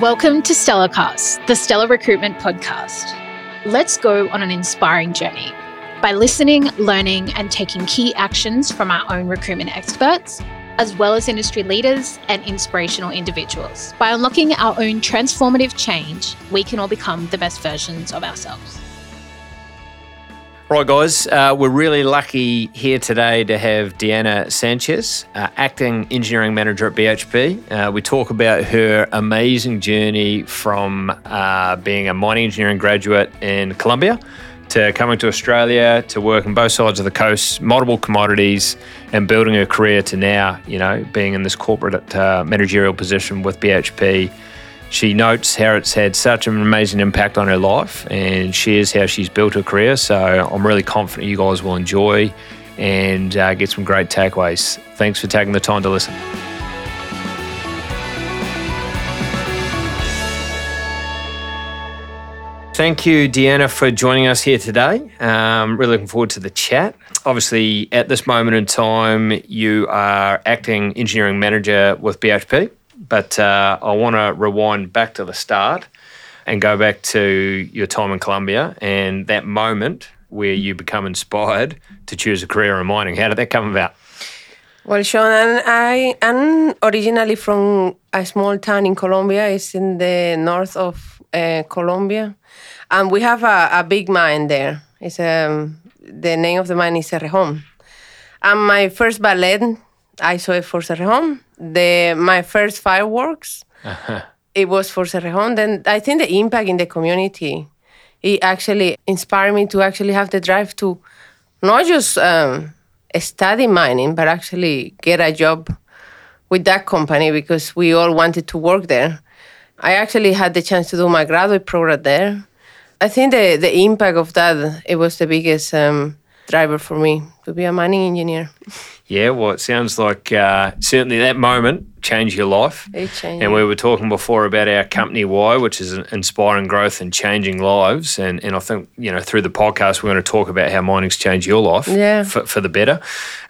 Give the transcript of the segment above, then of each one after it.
Welcome to StellarCast, the Stellar Recruitment Podcast. Let's go on an inspiring journey by listening, learning, and taking key actions from our own recruitment experts, as well as industry leaders and inspirational individuals. By unlocking our own transformative change, we can all become the best versions of ourselves. Right, guys, uh, we're really lucky here today to have Deanna Sanchez, uh, acting engineering manager at BHP. Uh, we talk about her amazing journey from uh, being a mining engineering graduate in Colombia to coming to Australia to work on both sides of the coast, multiple commodities, and building her career to now, you know, being in this corporate uh, managerial position with BHP she notes how it's had such an amazing impact on her life and shares how she's built her career. So I'm really confident you guys will enjoy and uh, get some great takeaways. Thanks for taking the time to listen. Thank you, Deanna, for joining us here today. Um, really looking forward to the chat. Obviously, at this moment in time, you are acting engineering manager with BHP. But uh, I want to rewind back to the start and go back to your time in Colombia and that moment where you become inspired to choose a career in mining. How did that come about? Well, Sean, I am originally from a small town in Colombia. It's in the north of uh, Colombia, and we have a, a big mine there. It's um, the name of the mine is Cerrejón. And my first ballet, I saw it for Cerrejón the my first fireworks. Uh-huh. It was for Cerrejón. Then I think the impact in the community, it actually inspired me to actually have the drive to not just um, study mining, but actually get a job with that company because we all wanted to work there. I actually had the chance to do my graduate program there. I think the, the impact of that, it was the biggest um, driver for me to be a mining engineer. Yeah, well, it sounds like uh, certainly that moment changed your life. It changed. And we were talking before about our company why, which is inspiring growth and changing lives. And, and I think, you know, through the podcast, we're going to talk about how mining's changed your life yeah. for, for the better.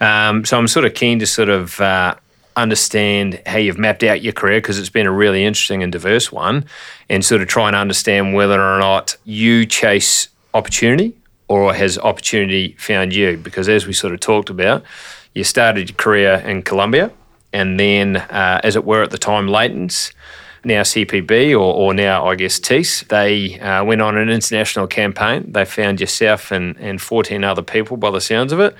Um, so I'm sort of keen to sort of uh, understand how you've mapped out your career because it's been a really interesting and diverse one and sort of try and understand whether or not you chase opportunity or has opportunity found you? Because as we sort of talked about, you started your career in Colombia, and then, uh, as it were at the time, Leighton's, now CPB, or, or now I guess Thiess, they uh, went on an international campaign. They found yourself and, and 14 other people by the sounds of it.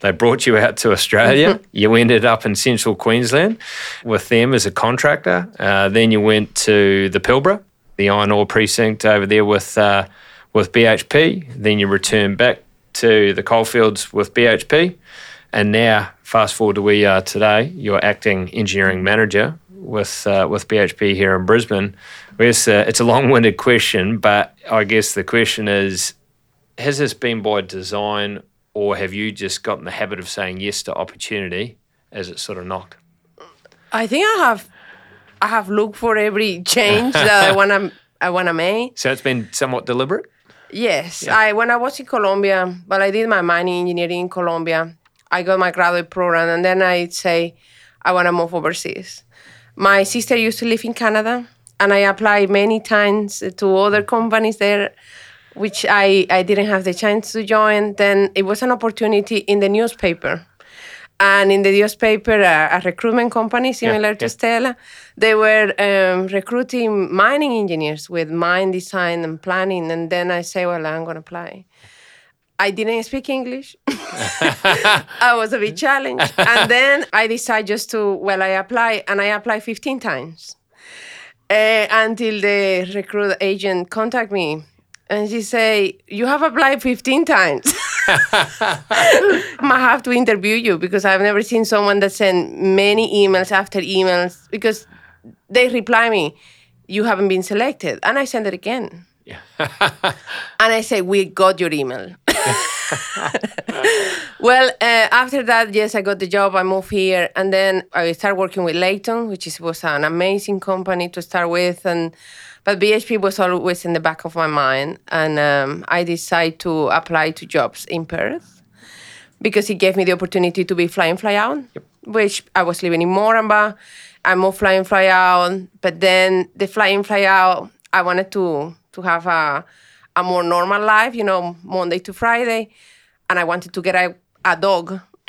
They brought you out to Australia. you ended up in central Queensland with them as a contractor. Uh, then you went to the Pilbara, the iron ore precinct over there with uh, with BHP. Then you return back to the coalfields with BHP. And now, fast forward to where you are today, you're acting engineering manager with uh, with BHP here in Brisbane. It's a, it's a long-winded question, but I guess the question is: Has this been by design, or have you just gotten the habit of saying yes to opportunity as it sort of knocked? I think I have I have looked for every change that I wanna I wanna make. So it's been somewhat deliberate. Yes, yeah. I when I was in Colombia, but I did my mining engineering in Colombia. I got my graduate program, and then I say I want to move overseas. My sister used to live in Canada, and I applied many times to other companies there, which I, I didn't have the chance to join. Then it was an opportunity in the newspaper. And in the newspaper, a, a recruitment company similar yeah, to yeah. Stellar, they were um, recruiting mining engineers with mine design and planning. And then I say, well, I'm going to apply. I didn't speak English. I was a bit challenged. And then I decided just to, well, I apply and I apply 15 times uh, until the recruit agent contact me and she say, you have applied 15 times. I have to interview you because I've never seen someone that sent many emails after emails because they reply me, you haven't been selected. And I send it again. Yeah. and I say, we got your email. well, uh, after that, yes, I got the job. I moved here, and then I started working with Leighton, which is, was an amazing company to start with, and but BHP was always in the back of my mind, and um, I decided to apply to jobs in Perth because it gave me the opportunity to be fly in, fly out. Yep. which I was living in Moranbah. I moved fly in, fly out. But then the fly in, fly out, I wanted to to have a a more normal life, you know, Monday to Friday, and I wanted to get a, a dog.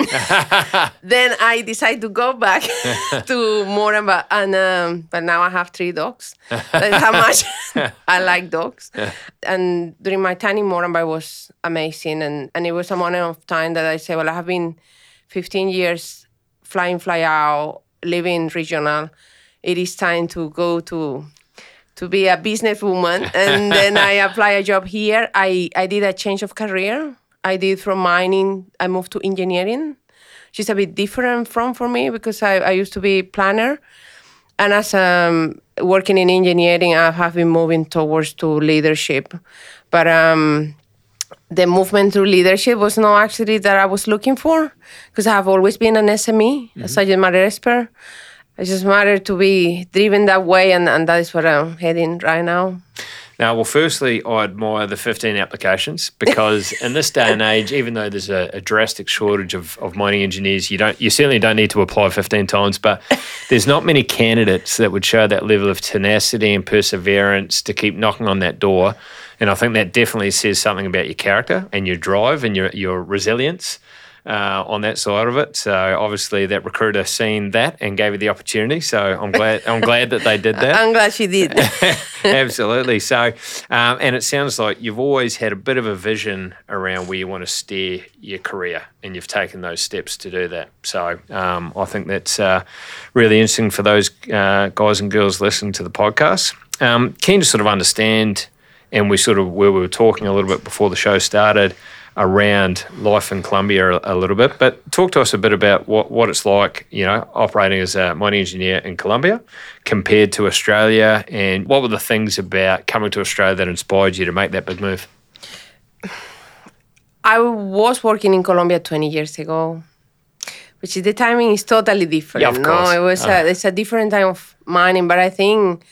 then I decided to go back to Moranbah, and um, but now I have three dogs. That's how much I like dogs. And during my time in Moranbah was amazing, and and it was a moment of time that I say, well, I have been 15 years flying, fly out, living regional. It is time to go to to be a businesswoman. and then I apply a job here. I, I did a change of career. I did from mining, I moved to engineering. She's a bit different from for me because I, I used to be planner. And as um, working in engineering, I have been moving towards to leadership. But um, the movement through leadership was not actually that I was looking for because I have always been an SME, mm-hmm. a subject matter expert. It just matter to be driven that way, and, and that is what I'm heading right now. Now, well, firstly, I admire the 15 applications because in this day and age, even though there's a, a, drastic shortage of, of mining engineers, you don't you certainly don't need to apply 15 times. But there's not many candidates that would show that level of tenacity and perseverance to keep knocking on that door. And I think that definitely says something about your character and your drive and your your resilience uh, on that side of it. So obviously that recruiter seen that and gave you the opportunity. So I'm glad I'm glad that they did that. I'm glad she did. Absolutely. So um, and it sounds like you've always had a bit of a vision around where you want to steer your career, and you've taken those steps to do that. So um, I think that's uh, really interesting for those uh, guys and girls listening to the podcast. Um, keen to sort of understand, and we sort of where we were talking a little bit before the show started around life in Colombia a, a, little bit. But talk to us a bit about what, what it's like, you know, operating as a mining engineer in Colombia compared to Australia, and what were the things about coming to Australia that inspired you to make that big move? I was working in Colombia 20 years ago, which is the timing is totally different. Yeah, of no, course. it was uh. a, it's a different time of mining, but I think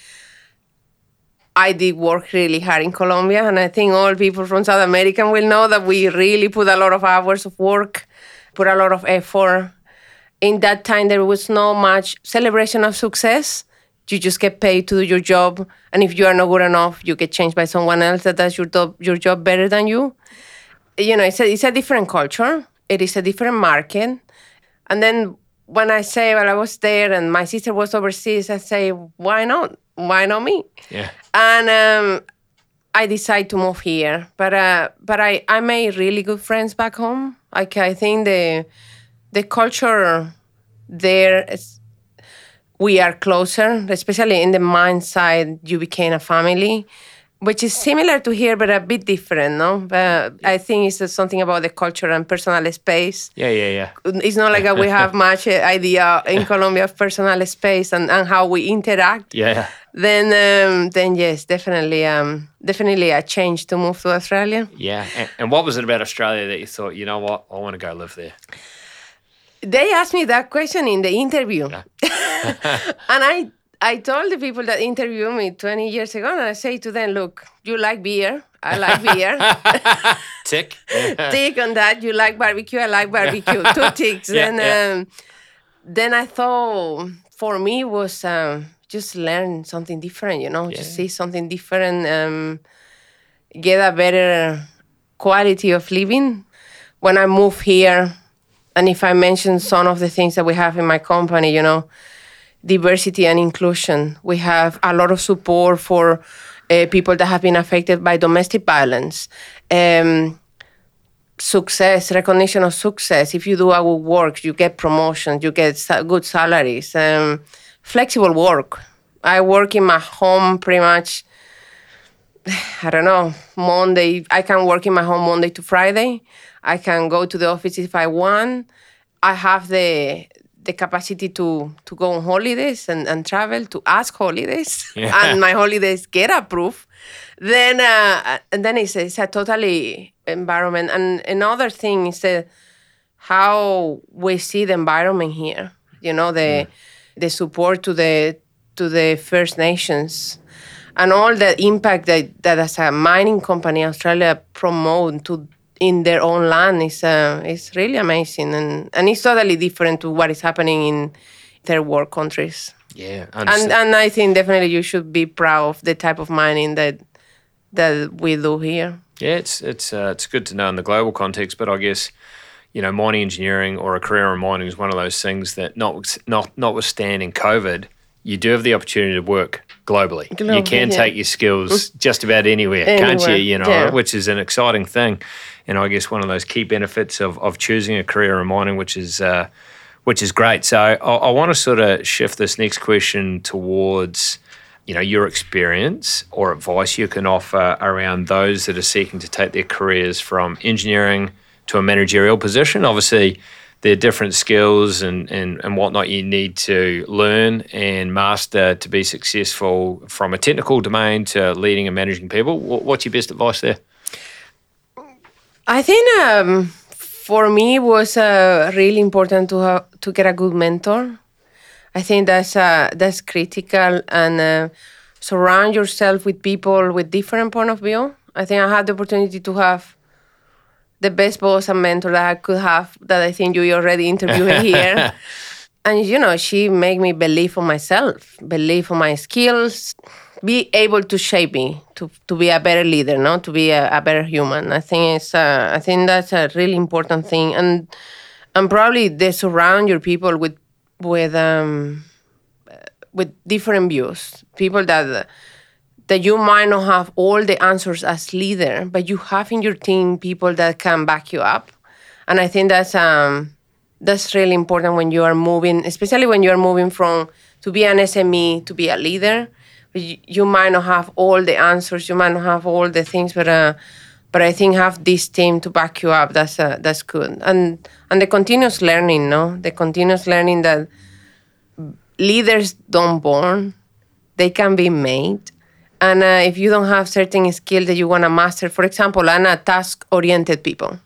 I did work really hard in Colombia, and I think all people from South America will know that we really put a lot of hours of work, put a lot of effort. In that time, there was no much celebration of success. You just get paid to do your job, and if you are not good enough, you get changed by someone else that does your job, your job better than you. You know, it's a, it's a different culture. It is a different market. And then when I say, well, I was there and my sister was overseas, I say, why not? Why not me? Yeah and um, I decided to move here. But uh, but I, I made really good friends back home. Like I think the the culture there is we are closer, especially in the mind side. You became a family which is similar to here but a bit different no? But i think it's something about the culture and personal space. Yeah yeah yeah. It's not like we have much idea in colombia of personal space and, and how we interact. Yeah then um, then yes definitely um, definitely a change to move to australia. Yeah and, and what was it about australia that you thought you know what? I want to go live there. They asked me that question in the interview. Yeah. and i I told the people that interviewed me 20 years ago, and I say to them, look, you like beer. I like beer. Tick. Tick on that. You like barbecue. I like barbecue. Two ticks. Yeah, and yeah. Um, then I thought for me was um, just learn something different, you know, yeah. just see something different, um, get a better quality of living. When I move here, and if I mention some of the things that we have in my company, you know, diversity and inclusion. We have a lot of support for uh, people that have been affected by domestic violence. Um, success, recognition of success. If you do good work, you get promotions, you get good salaries. Um, flexible work. I work in my home pretty much. I don't know, Monday. I can work in my home Monday to Friday. I can go to the office if I want. I have the the capacity to to go on holidays and, and travel to ask holidays yeah. and my holidays get approved then uh, and then it's, it's a totally environment and another thing is that how we see the environment here you know the yeah. the support to the to the first nations and all the impact that, that as a mining company australia promote to in their own land is uh, is really amazing and and it's totally different to what is happening in third world countries. Yeah, and and I think definitely you should be proud of the type of mining that that we do here. Yeah, it's it's uh, it's good to know in the global context, but I guess you know mining engineering or a career in mining is one of those things that not not notwithstanding COVID, you do have the opportunity to work globally. globally you can yeah. take your skills just about anywhere, anywhere, can't you? You know, yeah. which is an exciting thing, and I guess one of those key benefits of of choosing a career in mining, which is. Uh, which is great. So I, I want to sort of shift this next question towards you know your experience or advice you can offer around those that are seeking to take their careers from engineering to a managerial position obviously there are different skills and, and, and whatnot you need to learn and master to be successful from a technical domain to leading and managing people. What's your best advice there? I think um, for me it was uh, really important to have, to get a good mentor. I think that's uh, that's critical and uh, surround yourself with people with different point of view. I think I had the opportunity to have the best boss and mentor that I could have that I think you already interviewed here. and you know, she made me believe in myself, believe in my skills, be able to shape me to, to be a better leader, no, to be a, a better human. I think it's uh, I think that's a really important thing, and and probably they surround your people with with um, with different views, people that that you might not have all the answers as leader, but you have in your team people that can back you up, and I think that's um, that's really important when you are moving, especially when you are moving from to be an SME to be a leader. You, you might not have all the answers, you might not have all the things, but uh, but I think have this team to back you up. That's uh, that's good. And and the continuous learning, no, the continuous learning that leaders don't born, they can be made. And uh, if you don't have certain skill that you want to master, for example, I'm a task-oriented people,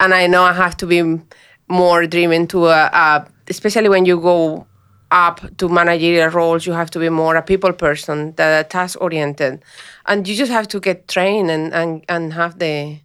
and I know I have to be more driven to a, a especially when you go up to managerial roles, you have to be more a people person, that are task oriented, and you just have to get trained and, and, and have the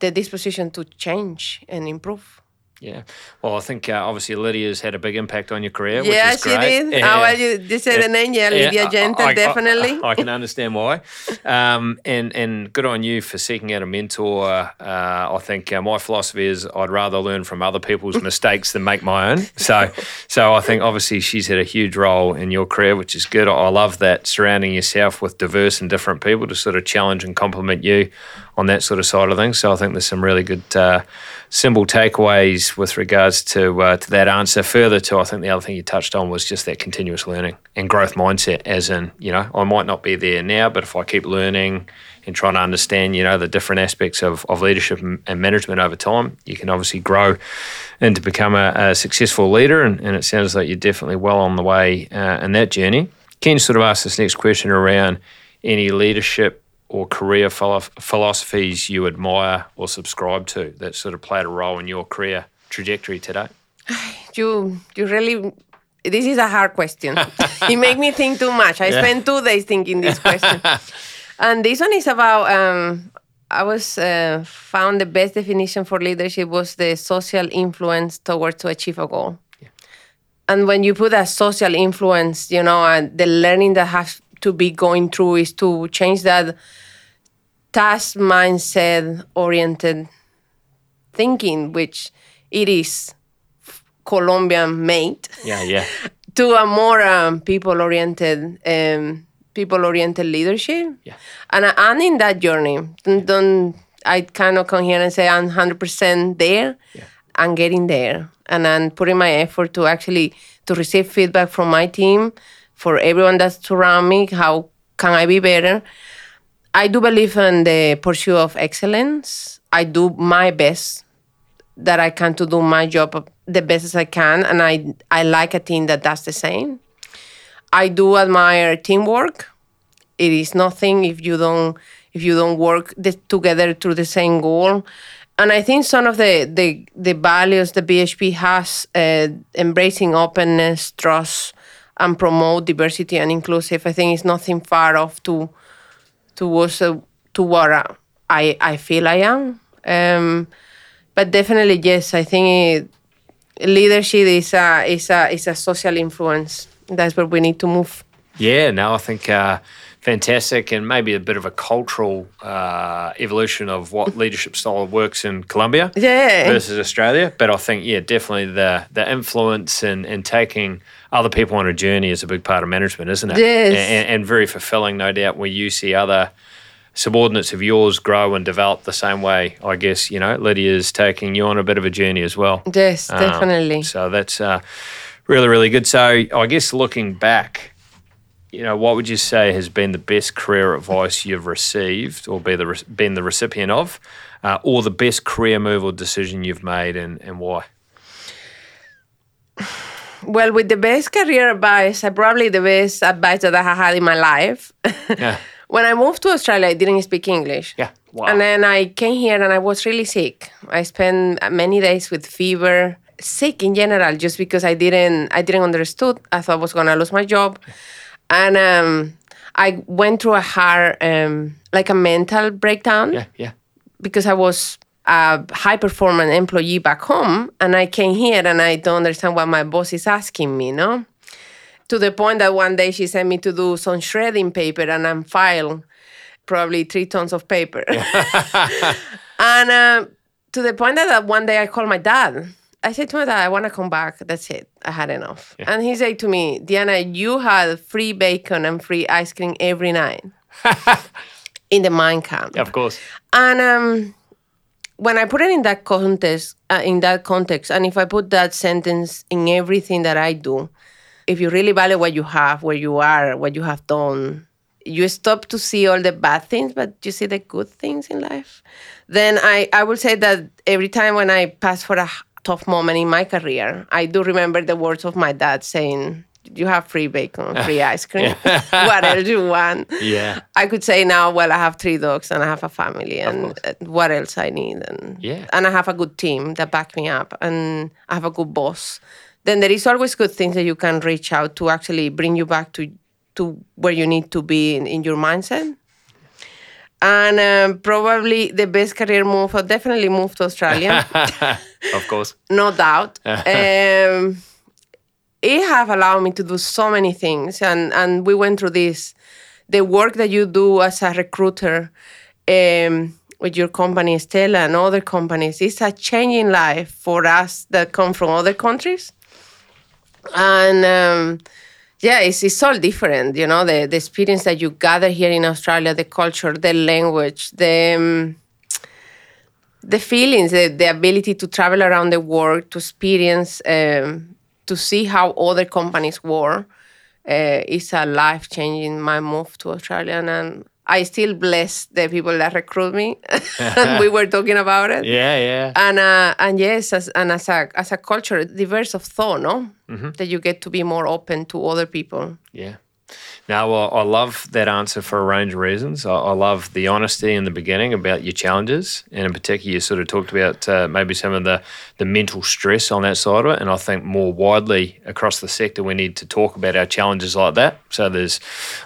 the disposition to change and improve. Yeah. Well, I think uh, obviously Lydia's had a big impact on your career, yeah, which is great. she did. Yeah. Oh, well, you, you said yeah. the name, yeah, Lydia. Genta, I, I, definitely. I, I, can understand why. Um, and and good on you for seeking out a mentor. Uh, I think uh, my philosophy is I'd rather learn from other people's mistakes than make my own. So so I think obviously she's had a huge role in your career, which is good. I love that surrounding yourself with diverse and different people to sort of challenge and complement you on that sort of side of things. So I think there's some really good uh, simple takeaways with regards to uh, to that answer. Further to, I think the other thing you touched on was just that continuous learning and growth mindset. As in, you know, I might not be there now, but if I keep learning and trying to understand, you know, the different aspects of, of leadership and management over time, you can obviously grow and to become a, a successful leader. And, and, it sounds like you're definitely well on the way uh, in that journey. You sort of ask this next question around any leadership or career philosophies you admire or subscribe to that sort of played a role in your career trajectory today? You you really this is a hard question. it make me think too much. I yeah. spent two days thinking this question. and this one is about um, I was uh, found the best definition for leadership was the social influence towards to achieve a goal. Yeah. And when you put a social influence, you know, and the learning that has to be going through is to change that task mindset oriented thinking, which it is Colombian made. Yeah, yeah. to a more um, people oriented um, people oriented leadership. Yeah. And I, am in that journey. Don't, don't I cannot come here and say I'm 100% there. Yeah. I'm getting there, and I'm putting my effort to actually to receive feedback from my team for everyone that's around me. How can I be better? I do believe in the pursuit of excellence. I do my best that I can to do my job the best as I can, and I I like a team that does the same. I do admire teamwork. It is nothing if you don't if you don't work the, together to the same goal. And I think some of the the, the values the BHP has, uh, embracing openness, trust, and promote diversity and inclusive, I think it's nothing far off to towards uh, to what I I feel I am. Um, but definitely, yes, I think it, leadership is a, is, a, is a social influence. That's where we need to move. Yeah, no, I think uh, fantastic and maybe a bit of a cultural uh, evolution of what leadership style works in Colombia Yeah. versus Australia. But I think, yeah, definitely the the influence and, and taking other people on a journey is a big part of management, isn't it? Yes. And, and very fulfilling, no doubt, where you see other subordinates of yours grow and develop the same way. I guess, you know, Lydia's taking you on a bit of a journey as well. Yes, Um, definitely. so that's uh, really, really good. So I guess looking back, you know, what would you say has been the best career advice you've received or be the re- been the recipient of, uh, or the best career move or decision you've made and, and why? Well, with the best career advice, uh, probably the best advice that I had in my life. Yeah. when I moved to Australia, I didn't speak English. Yeah. Wow. And then I came here and I was really sick. I spent many days with fever, sick in general, just because I didn't I didn't understood. I thought I was gonna lose my job, and um, I went through a hard um, like a mental breakdown yeah. Yeah. because I was a high performing employee back home and I came here and I don't understand what my boss is asking me, no? To the point that one day she sent me to do some shredding paper and I'm filed probably three tons of paper. and uh, to the point that one day I called my dad. I said to my dad, I want to come back. That's it. I had enough. And he said to me, Diana, you had free bacon and free ice cream every night in the mine camp. Of course. And um, when I put it in that context, uh, in that context, and if I put that sentence in everything that I do, if you really value what you have, where you are, what you have done, you stop to see all the bad things, but you see the good things in life. Then I, I would say that every time when I pass for a tough moment in my career, I do remember the words of my dad saying, "You have free bacon, free ice cream. what else do you want?" Yeah. I could say now, well, I have three dogs and I have a family, and uh, what else I need, and Yeah. and I have a good team that back me up, and I have a good boss. Then there is always good things that you can reach out to actually bring you back to to where you need to be in, in your mindset. And um, probably the best career move, I definitely move to Australia Of course. no doubt. um, it have allowed me to do so many things, and and we went through this. The work that you do as a recruiter um, with your company, Stellar, and other companies, is a changing life for us that come from other countries. And um, yeah, it's, it's all different. You know, the, the experience that you gather here in Australia, the culture, the language, the um, the feelings, the, the ability to travel around the world, to experience, um, to see how other companies work, uh, is a life changing. My move to Australia, and I still bless the people that recruit me. and we were talking about it. Yeah. Yeah. And uh, and yes, as, and as a as a culture, diverse of thought, no, that you get to be more open to other people. Yeah. Now, well, I love that answer for a range of reasons. I, I love the honesty in the beginning about your challenges, and in particular, you sort of talked about uh, maybe some of the the mental stress on that side of it. And I think more widely across the sector, we need to talk about our challenges like that. So there's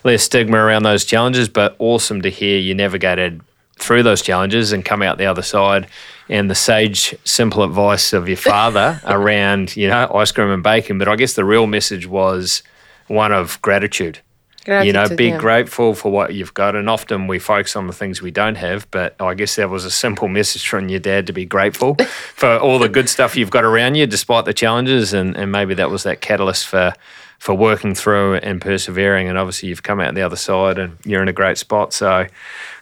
less stigma around those challenges, but awesome to hear you navigated through those challenges and come out the other side. And the sage, simple advice of your father around, you know, ice cream and bacon. But I guess the real message was one of gratitude you know, be yeah. grateful for what you've got. And often we focus on the things we don't have. But I guess that was a simple message from your dad to be grateful for all the good stuff you've got around you, despite the challenges. And, and maybe that was that catalyst for for working through and persevering. And obviously, you've come out the other side and you're in a great spot. So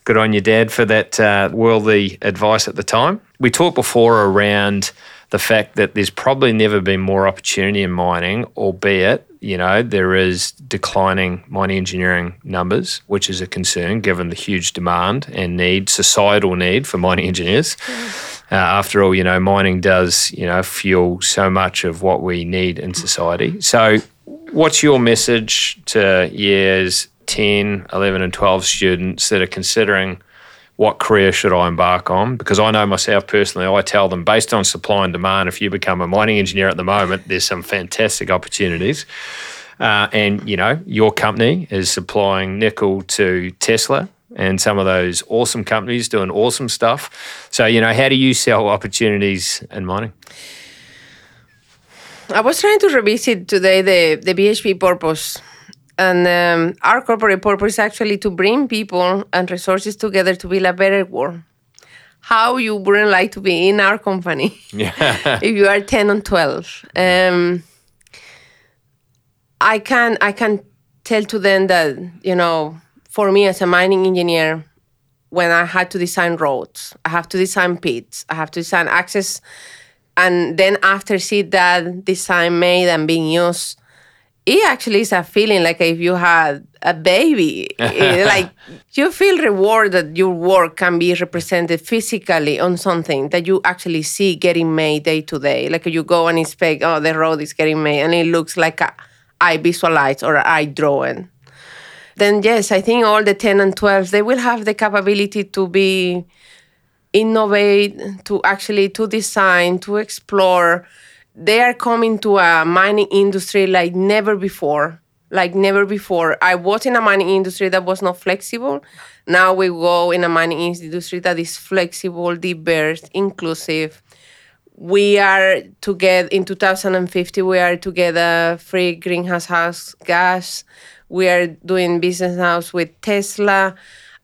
good on your dad for that uh, worldly advice at the time. We talked before around the fact that there's probably never been more opportunity in mining, albeit, you know, there is declining mining engineering numbers, which is a concern given the huge demand and need, societal need for mining engineers. Uh, after all, you know, mining does, you know, fuel so much of what we need in society. So, what's your message to years 10, 11, and 12 students that are considering what career should I embark on? Because I know myself personally, I tell them based on supply and demand, if you become a mining engineer at the moment, there's some fantastic opportunities. Uh, and you know, your company is supplying nickel to Tesla. and some of those awesome companies doing awesome stuff. So, you know, how do you sell opportunities in mining? I was trying to revisit today the, the BHP purpose. And um, our corporate purpose is actually to bring people and resources together to build a better world. How you wouldn't like to be in our company Yeah. if you are 10 and 12. Um, I can I can tell to them that you know for me as a mining engineer, when I had to design roads, I have to design pits, I have to design access, and then after see that design made and being used, it actually is a feeling like if you had a baby, It- like you feel reward that your work can be represented physically on something that you actually see getting made day to day. Like you go and inspect, oh, the road is getting made, and it looks like a I visualize or I drawing. Then yes, I think all the 10 and 12 they will have the capability to be innovate, to actually to design, to explore. They are coming to a mining industry like never before. Like never before. I was in a mining industry that was not flexible. Now we go in a mining industry that is flexible, diverse, inclusive we are together in 2050 we are together free greenhouse house gas we are doing business now with tesla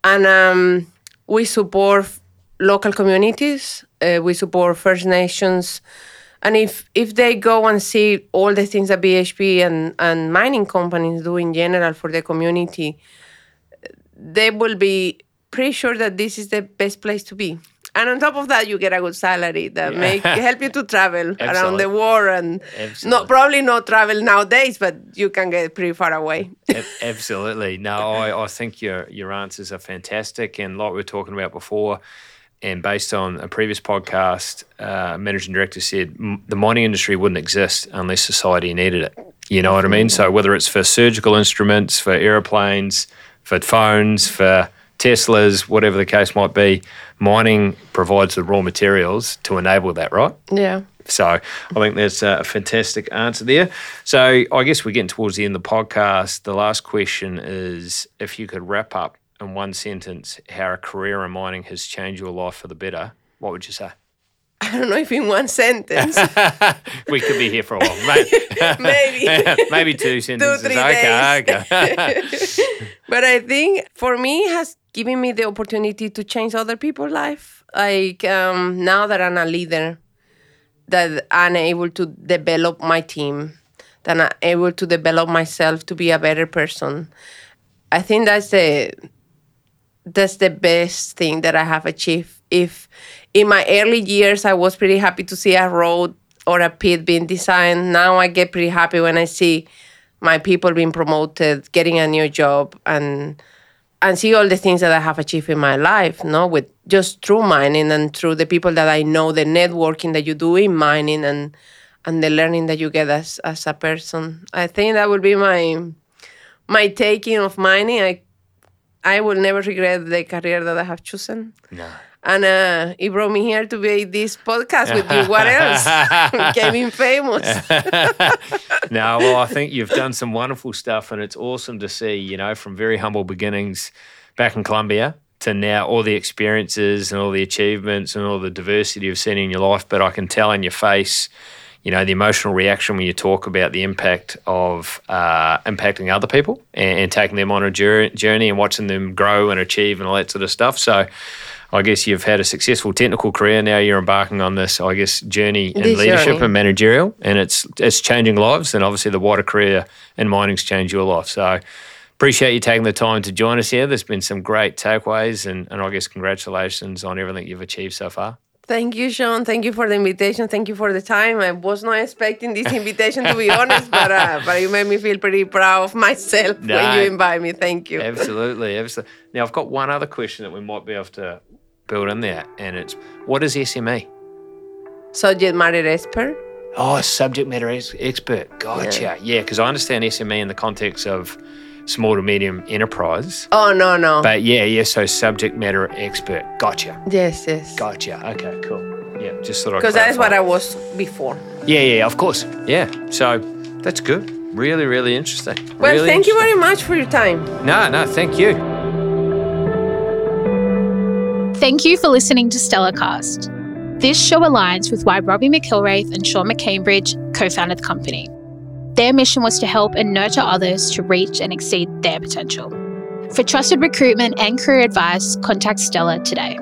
and um, we support local communities uh, we support first nations and if if they go and see all the things that bhp and, and mining companies do in general for the community they will be pretty sure that this is the best place to be. And on top of that, you get a good salary that Yeah. make help you to travel around the world and Absolutely. not probably not travel nowadays, but you can get pretty far away. Absolutely. No, I, I think your your answers are fantastic. And like we were talking about before, and based on a previous podcast, uh, managing director said "M- the mining industry wouldn't exist unless society needed it. You know what I mean? So whether it's for surgical instruments, for airplanes, for phones, for Teslas, whatever the case might be, mining provides the raw materials to enable that, right? Yeah. So I think that's a fantastic answer there. So I guess we're getting towards the end of the podcast. The last question is if you could wrap up in one sentence how a career in mining has changed your life for the better, what would you say? I don't know if in one sentence, we could be here for a while. Maybe, maybe. maybe two sentences. three okay, days. okay. but I think for me it has given me the opportunity to change other people's life. Like um, now that I'm a leader, that I'm able to develop my team, that I'm able to develop myself to be a better person. I think that's the that's the best thing that I have achieved. If in my early years I was pretty happy to see a road or a pit being designed, now I get pretty happy when I see my people being promoted, getting a new job, and and see all the things that I have achieved in my life, no, with just through mining and through the people that I know, the networking that you do in mining and and the learning that you get as as a person. I think that would be my my taking of mining. I I will never regret the career that I have chosen. No. And uh, it brought me here to be this podcast with you. What else? Became famous. no, well, I think you've done some wonderful stuff, and it's awesome to see, you know, from very humble beginnings back in Colombia to now all the experiences and all the achievements and all the diversity you've seen in your life. But I can tell in your face, you know, the emotional reaction when you talk about the impact of uh, impacting other people and, and taking them on a journey and watching them grow and achieve and all that sort of stuff. So, I guess you've had a successful technical career. Now you're embarking on this, I guess, journey in This leadership journey. and managerial, and it's it's changing lives. And obviously, the wider career in mining's changed your life. So, appreciate you taking the time to join us here. There's been some great takeaways, and, and I guess congratulations on everything you've achieved so far. Thank you, Sean. Thank you for the invitation. Thank you for the time. I was not expecting this invitation, to be honest, but uh, but you made me feel pretty proud of myself No. when you invite me. Thank you. Absolutely, absolutely. Now, I've got one other question that we might be able to build in there, and it's what is SME? Subject matter expert. Oh, subject matter ex- expert. Gotcha. Yeah, because I understand SME in the context of small to medium enterprise. Oh no no. But yeah, yeah, so subject matter expert. Gotcha. yes yes. Gotcha. Okay, cool. Yeah, just thought I'd Because that is what. I was before. Yeah, yeah, of course. Yeah. So that's good. Really, really interesting. Well, Really thank you very much for your time. No, no, thank you. Thank you for listening to Stellarcast. This show aligns with why Robbie McIlwraith and Sean McCambridge co founded the company. Their mission was to help and nurture others to reach and exceed their potential. For trusted recruitment and career advice, contact Stellar today.